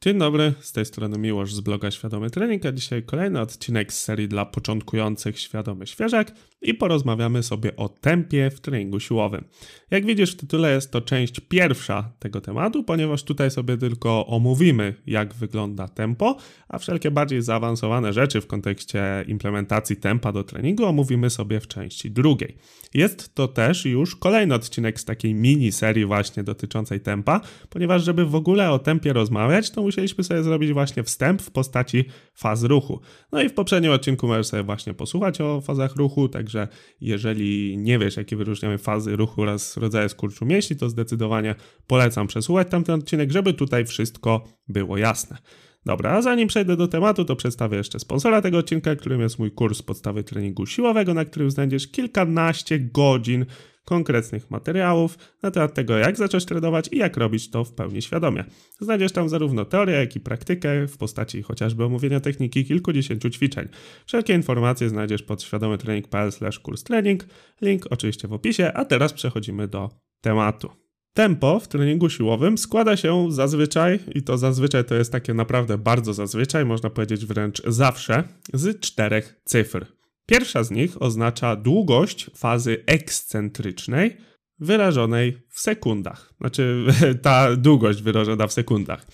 Dzień dobry, z tej strony Miłosz z bloga Świadomy Trening, a dzisiaj kolejny odcinek z serii dla początkujących Świadomy Świeżak i porozmawiamy sobie o tempie w treningu siłowym. Jak widzisz w tytule jest to część pierwsza tego tematu, ponieważ tutaj sobie tylko omówimy jak wygląda tempo, a wszelkie bardziej zaawansowane rzeczy w kontekście implementacji tempa do treningu omówimy sobie w części drugiej. Jest to też już kolejny odcinek z takiej mini serii właśnie dotyczącej tempa, ponieważ żeby w ogóle o tempie rozmawiać, to musieliśmy sobie zrobić właśnie wstęp w postaci faz ruchu. No i w poprzednim odcinku możesz sobie właśnie posłuchać o fazach ruchu, także jeżeli nie wiesz, jakie wyróżniamy fazy ruchu oraz rodzaje skurczu mięśni, to zdecydowanie polecam przesłuchać tamten odcinek, żeby tutaj wszystko było jasne. Dobra, a zanim przejdę do tematu, to przedstawię jeszcze sponsora tego odcinka, którym jest mój kurs podstawy treningu siłowego, na którym znajdziesz kilkanaście godzin konkretnych materiałów na temat tego, jak zacząć trenować i jak robić to w pełni świadomie. Znajdziesz tam zarówno teorię, jak i praktykę w postaci chociażby omówienia techniki kilkudziesięciu ćwiczeń. Wszelkie informacje znajdziesz pod świadomytrening.pl kurs trening, link oczywiście w opisie, a teraz przechodzimy do tematu. Tempo w treningu siłowym składa się zazwyczaj, i to zazwyczaj to jest takie naprawdę bardzo zazwyczaj, można powiedzieć wręcz zawsze, z czterech cyfr. Pierwsza z nich oznacza długość fazy ekscentrycznej wyrażonej w sekundach. Znaczy, ta długość wyrażona w sekundach.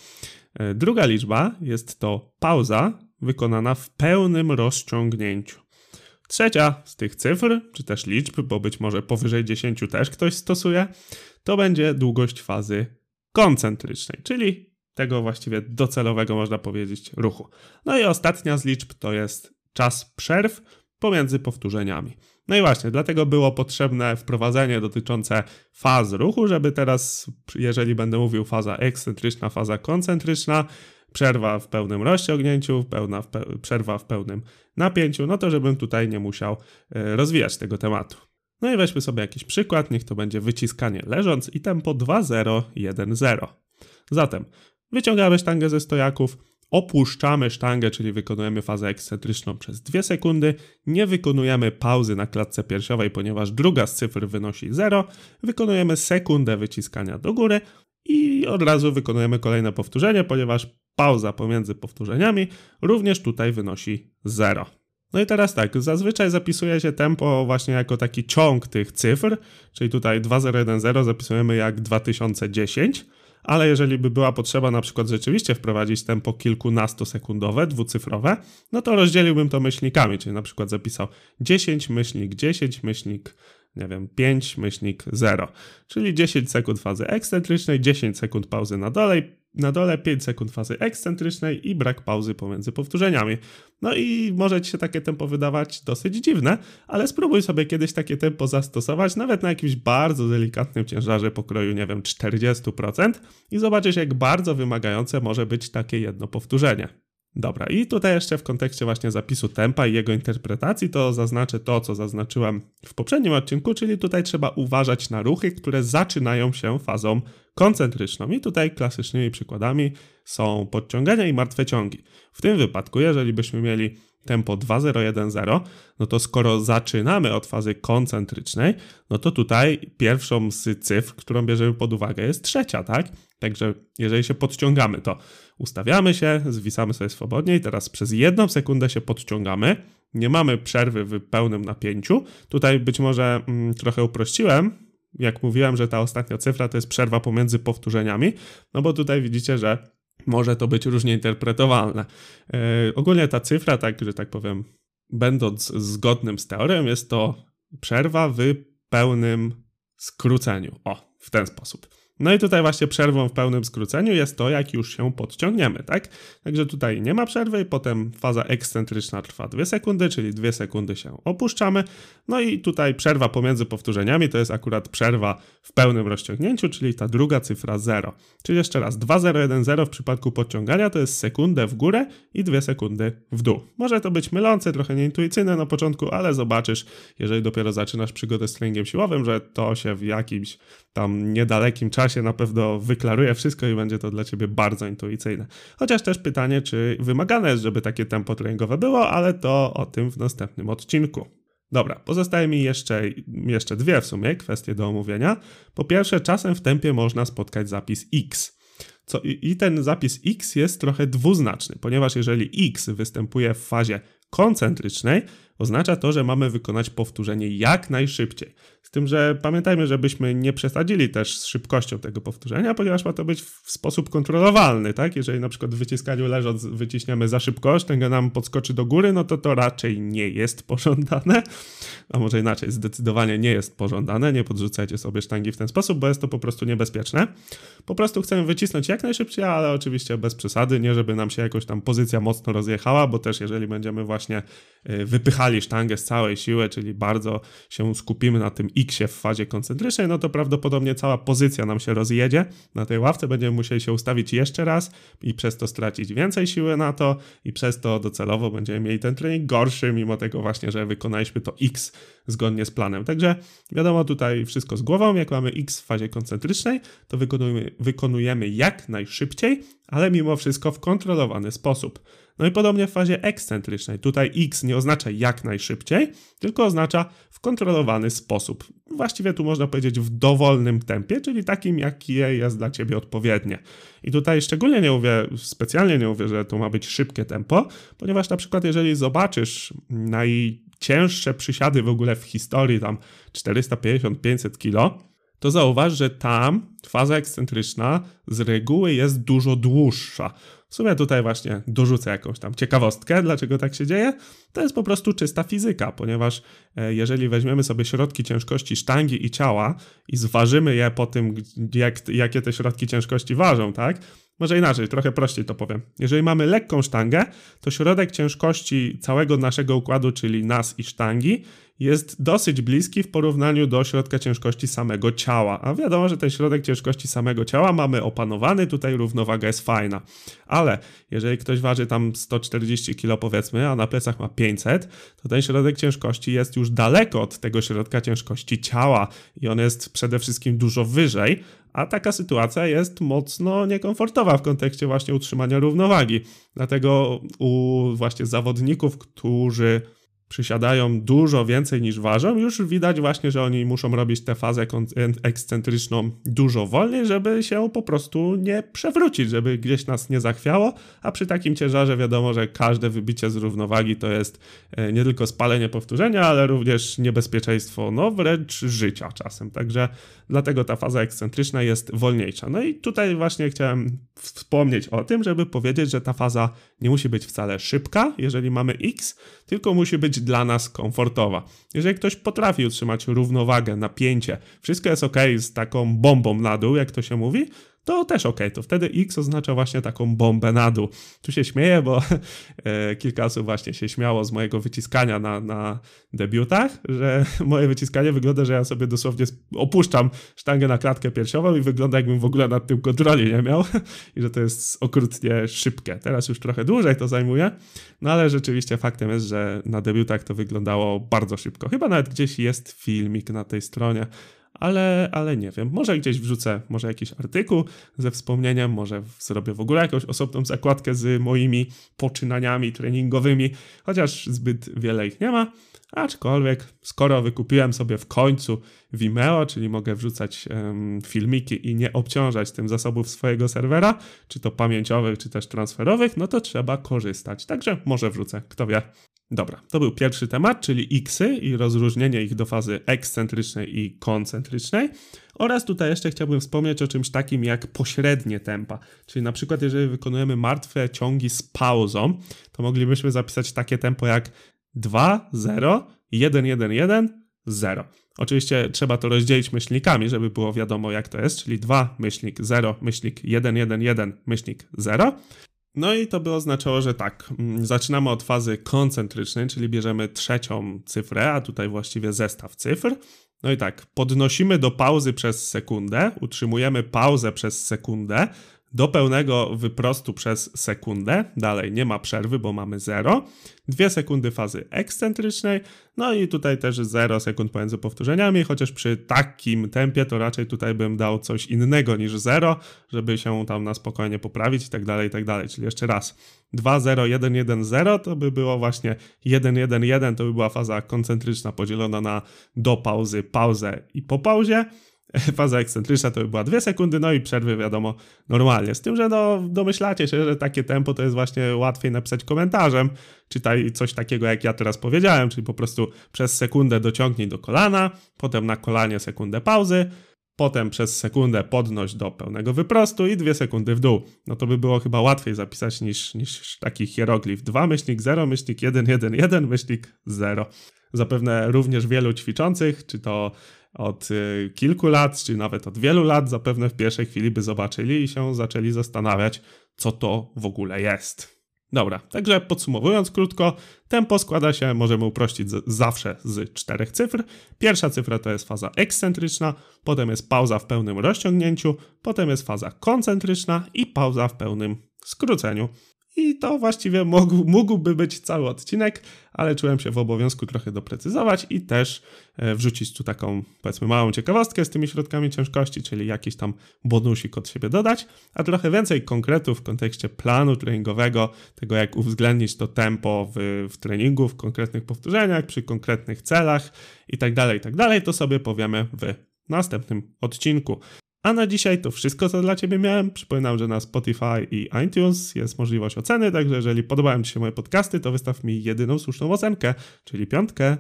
E, druga liczba jest to pauza wykonana w pełnym rozciągnięciu. Trzecia z tych cyfr, czy też liczb, bo być może powyżej 10 też ktoś stosuje, to będzie długość fazy koncentrycznej, czyli tego właściwie docelowego, można powiedzieć, ruchu. No i ostatnia z liczb to jest czas przerw pomiędzy powtórzeniami. No i właśnie, dlatego było potrzebne wprowadzenie dotyczące faz ruchu, żeby teraz, jeżeli będę mówił faza ekscentryczna, faza koncentryczna, przerwa w pełnym rozciągnięciu, pełna w pe przerwa w pełnym napięciu, no to żebym tutaj nie musiał y, rozwijać tego tematu. No i weźmy sobie jakiś przykład, niech to będzie wyciskanie leżąc i tempo 2-0-1-0. Zatem wyciągamy sztangę ze stojaków, opuszczamy sztangę, czyli wykonujemy fazę ekscentryczną przez 2 sekundy, nie wykonujemy pauzy na klatce piersiowej, ponieważ druga z cyfr wynosi 0, wykonujemy sekundę wyciskania do góry i od razu wykonujemy kolejne powtórzenie, ponieważ pauza pomiędzy powtórzeniami również tutaj wynosi 0. No i teraz tak, zazwyczaj zapisuje się tempo właśnie jako taki ciąg tych cyfr, czyli tutaj 2010 zapisujemy jak 2010, ale jeżeli by była potrzeba na przykład rzeczywiście wprowadzić tempo kilkunastosekundowe, dwucyfrowe, no to rozdzieliłbym to myślnikami, czyli na przykład zapisał 10 myślnik 10 myślnik nie wiem, 5 myślnik 0, czyli 10 sekund fazy ekscentrycznej, 10 sekund pauzy na dole, na dole 5 sekund fazy ekscentrycznej i brak pauzy pomiędzy powtórzeniami. No i może Ci się takie tempo wydawać dosyć dziwne, ale spróbuj sobie kiedyś takie tempo zastosować, nawet na jakimś bardzo delikatnym ciężarze pokroju, nie wiem, 40% i zobaczysz, jak bardzo wymagające może być takie jedno powtórzenie. Dobra, i tutaj jeszcze w kontekście właśnie zapisu tempa i jego interpretacji, to zaznaczę to, co zaznaczyłem w poprzednim odcinku, czyli tutaj trzeba uważać na ruchy, które zaczynają się fazą koncentryczną. I tutaj klasycznymi przykładami są podciągania i martwe ciągi. W tym wypadku, jeżeli byśmy mieli tempo 2010, no to skoro zaczynamy od fazy koncentrycznej, no to tutaj pierwszą z cyfr, którą bierzemy pod uwagę jest trzecia, tak? Także jeżeli się podciągamy, to ustawiamy się, zwisamy sobie swobodnie i teraz przez jedną sekundę się podciągamy. Nie mamy przerwy w pełnym napięciu. Tutaj być może mm, trochę uprościłem, jak mówiłem, że ta ostatnia cyfra to jest przerwa pomiędzy powtórzeniami, no bo tutaj widzicie, że może to być różnie interpretowalne. Yy, ogólnie ta cyfra, tak, że tak powiem, będąc zgodnym z teorią, jest to przerwa w pełnym skróceniu. O, w ten sposób. No i tutaj właśnie przerwą w pełnym skróceniu jest to, jak już się podciągniemy, tak? Także tutaj nie ma przerwy potem faza ekscentryczna trwa 2 sekundy, czyli 2 sekundy się opuszczamy. No i tutaj przerwa pomiędzy powtórzeniami to jest akurat przerwa w pełnym rozciągnięciu, czyli ta druga cyfra 0. Czyli jeszcze raz, 2010 w przypadku podciągania to jest sekundę w górę i 2 sekundy w dół. Może to być mylące, trochę nieintuicyjne na początku, ale zobaczysz, jeżeli dopiero zaczynasz przygodę z treningiem siłowym, że to się w jakimś tam niedalekim czasie na pewno wyklaruje wszystko i będzie to dla ciebie bardzo intuicyjne. Chociaż też pytanie, czy wymagane jest, żeby takie tempo treningowe było, ale to o tym w następnym odcinku. Dobra, pozostaje mi jeszcze, jeszcze dwie w sumie kwestie do omówienia. Po pierwsze, czasem w tempie można spotkać zapis X. Co, I ten zapis x jest trochę dwuznaczny, ponieważ jeżeli x występuje w fazie koncentrycznej, oznacza to, że mamy wykonać powtórzenie jak najszybciej. Z tym, że pamiętajmy, żebyśmy nie przesadzili też z szybkością tego powtórzenia, ponieważ ma to być w sposób kontrolowalny, tak? Jeżeli na przykład w wyciskaniu leżąc wyciśniemy za szybko, sztęga nam podskoczy do góry, no to to raczej nie jest pożądane, a może inaczej, zdecydowanie nie jest pożądane, nie podrzucajcie sobie sztangi w ten sposób, bo jest to po prostu niebezpieczne. Po prostu chcemy wycisnąć jak najszybciej, ale oczywiście bez przesady, nie żeby nam się jakoś tam pozycja mocno rozjechała, bo też jeżeli będziemy właśnie y, wypychali sztangę z całej siły, czyli bardzo się skupimy na tym x w fazie koncentrycznej, no to prawdopodobnie cała pozycja nam się rozjedzie na tej ławce, będziemy musieli się ustawić jeszcze raz i przez to stracić więcej siły na to i przez to docelowo będziemy mieli ten trening gorszy, mimo tego właśnie, że wykonaliśmy to x zgodnie z planem. Także wiadomo, tutaj wszystko z głową, jak mamy x w fazie koncentrycznej, to wykonujemy, wykonujemy jak najszybciej, ale mimo wszystko w kontrolowany sposób. No i podobnie w fazie ekscentrycznej. Tutaj x nie oznacza jak najszybciej, tylko oznacza w kontrolowany sposób. Właściwie tu można powiedzieć w dowolnym tempie, czyli takim, jakie jest dla ciebie odpowiednie. I tutaj szczególnie nie mówię, specjalnie nie mówię, że to ma być szybkie tempo, ponieważ na przykład jeżeli zobaczysz najcięższe przysiady w ogóle w historii, tam 450-500 kilo, to zauważ, że tam faza ekscentryczna z reguły jest dużo dłuższa. W sumie tutaj właśnie dorzucę jakąś tam ciekawostkę, dlaczego tak się dzieje. To jest po prostu czysta fizyka, ponieważ e, jeżeli weźmiemy sobie środki ciężkości sztangi i ciała i zważymy je po tym, jak, jakie te środki ciężkości ważą, tak? Może inaczej, trochę prościej to powiem. Jeżeli mamy lekką sztangę, to środek ciężkości całego naszego układu, czyli nas i sztangi, jest dosyć bliski w porównaniu do środka ciężkości samego ciała. A wiadomo, że ten środek ciężkości samego ciała mamy opanowany, tutaj równowaga jest fajna. Ale jeżeli ktoś waży tam 140 kg powiedzmy, a na plecach ma 500, to ten środek ciężkości jest już daleko od tego środka ciężkości ciała i on jest przede wszystkim dużo wyżej, a taka sytuacja jest mocno niekomfortowa w kontekście właśnie utrzymania równowagi. Dlatego u właśnie zawodników, którzy przysiadają dużo więcej niż ważą, już widać właśnie, że oni muszą robić tę fazę ekscentryczną dużo wolniej, żeby się po prostu nie przewrócić, żeby gdzieś nas nie zachwiało, a przy takim ciężarze wiadomo, że każde wybicie z równowagi to jest e, nie tylko spalenie powtórzenia, ale również niebezpieczeństwo, no wręcz życia czasem, także dlatego ta faza ekscentryczna jest wolniejsza. No i tutaj właśnie chciałem wspomnieć o tym, żeby powiedzieć, że ta faza nie musi być wcale szybka, jeżeli mamy X, tylko musi być dla nas komfortowa. Jeżeli ktoś potrafi utrzymać równowagę, napięcie, wszystko jest ok z taką bombą na dół, jak to się mówi, to też ok, to wtedy X oznacza właśnie taką bombę na dół. Tu się śmieję, bo e, kilka osób właśnie się śmiało z mojego wyciskania na, na debiutach, że moje wyciskanie wygląda, że ja sobie dosłownie opuszczam sztangę na klatkę piersiową i wygląda jakbym w ogóle nad tym kontroli nie miał i że to jest okrutnie szybkie. Teraz już trochę dłużej to zajmuje, no ale rzeczywiście faktem jest, że na debiutach to wyglądało bardzo szybko. Chyba nawet gdzieś jest filmik na tej stronie, ale, ale nie wiem. Może gdzieś wrzucę może jakiś artykuł ze wspomnieniem, może zrobię w ogóle jakąś osobną zakładkę z moimi poczynaniami treningowymi, chociaż zbyt wiele ich nie ma. Aczkolwiek, skoro wykupiłem sobie w końcu Vimeo, czyli mogę wrzucać um, filmiki i nie obciążać tym zasobów swojego serwera, czy to pamięciowych, czy też transferowych, no to trzeba korzystać. Także może wrzucę, kto wie. Dobra, to był pierwszy temat, czyli xy i rozróżnienie ich do fazy ekscentrycznej i koncentrycznej. Oraz tutaj jeszcze chciałbym wspomnieć o czymś takim jak pośrednie tempa. Czyli na przykład jeżeli wykonujemy martwe ciągi z pauzą, to moglibyśmy zapisać takie tempo jak 2, 0, 1, 1, 1, 0. Oczywiście trzeba to rozdzielić myślnikami, żeby było wiadomo jak to jest, czyli 2 myślnik 0 myślnik 1, 1, 1 myślnik 0. No i to by oznaczało, że tak, mm, zaczynamy od fazy koncentrycznej, czyli bierzemy trzecią cyfrę, a tutaj właściwie zestaw cyfr. No i tak, podnosimy do pauzy przez sekundę, utrzymujemy pauzę przez sekundę, do pełnego wyprostu przez sekundę. Dalej nie ma przerwy, bo mamy 0. 2 sekundy fazy ekscentrycznej, no i tutaj też 0 sekund pomiędzy powtórzeniami, chociaż przy takim tempie to raczej tutaj bym dał coś innego niż 0, żeby się tam na spokojnie poprawić i tak dalej, i tak dalej. Czyli jeszcze raz, 2, 0, 1, 1, 0 to by było właśnie 1, 1, 1 to by była faza koncentryczna podzielona na do pauzy, pauzę i po pauzie. faza ekscentryczna to by była 2 sekundy, no i przerwy wiadomo normalnie. Z tym, że no domyślacie się, że takie tempo to jest właśnie łatwiej napisać komentarzem, czytaj coś takiego jak ja teraz powiedziałem, czyli po prostu przez sekundę dociągnij do kolana, potem na kolanie sekundę pauzy, potem przez sekundę podnoś do pełnego wyprostu i dwie sekundy w dół. No to by było chyba łatwiej zapisać niż, niż taki hieroglif 2 myślnik 0 myślnik 1 1 1 myślnik 0. Zapewne również wielu ćwiczących, czy to od y, kilku lat, czy nawet od wielu lat, zapewne w pierwszej chwili by zobaczyli i się zaczęli zastanawiać, co to w ogóle jest. Dobra, także podsumowując krótko, tempo składa się, możemy uprościć z, zawsze z czterech cyfr. Pierwsza cyfra to jest faza ekscentryczna, potem jest pauza w pełnym rozciągnięciu, potem jest faza koncentryczna i pauza w pełnym skróceniu. I to właściwie mógł, mógłby być cały odcinek, ale czułem się w obowiązku trochę doprecyzować i też e, wrzucić tu taką, powiedzmy, małą ciekawostkę z tymi środkami ciężkości, czyli jakiś tam bonusik od siebie dodać, a trochę więcej konkretów w kontekście planu treningowego, tego jak uwzględnić to tempo w, w treningu, w konkretnych powtórzeniach, przy konkretnych celach itd., tak itd., tak to sobie powiemy w następnym odcinku. A na dzisiaj to wszystko, co dla Ciebie miałem. Przypominam, że na Spotify i iTunes jest możliwość oceny, także jeżeli podobają Ci się moje podcasty, to wystaw mi jedyną słuszną ocenkę, czyli piątkę.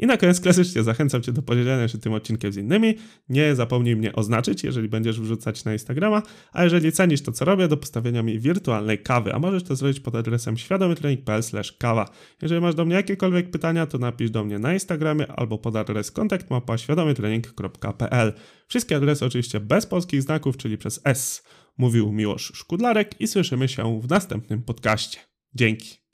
I na koniec klasycznie zachęcam Cię do podzielenia się tym odcinkiem z innymi. Nie zapomnij mnie oznaczyć, jeżeli będziesz wrzucać na Instagrama, a jeżeli cenisz to, co robię, do postawienia mi wirtualnej kawy, a możesz to zrobić pod adresem świadomytrening.pl kawa. Jeżeli masz do mnie jakiekolwiek pytania, to napisz do mnie na Instagramie albo pod adres kontaktmapa świadomytrening.pl. Wszystkie adresy oczywiście bez polskich znaków, czyli przez S. Mówił Miłosz Szkudlarek i słyszymy się w następnym podcaście. Dzięki.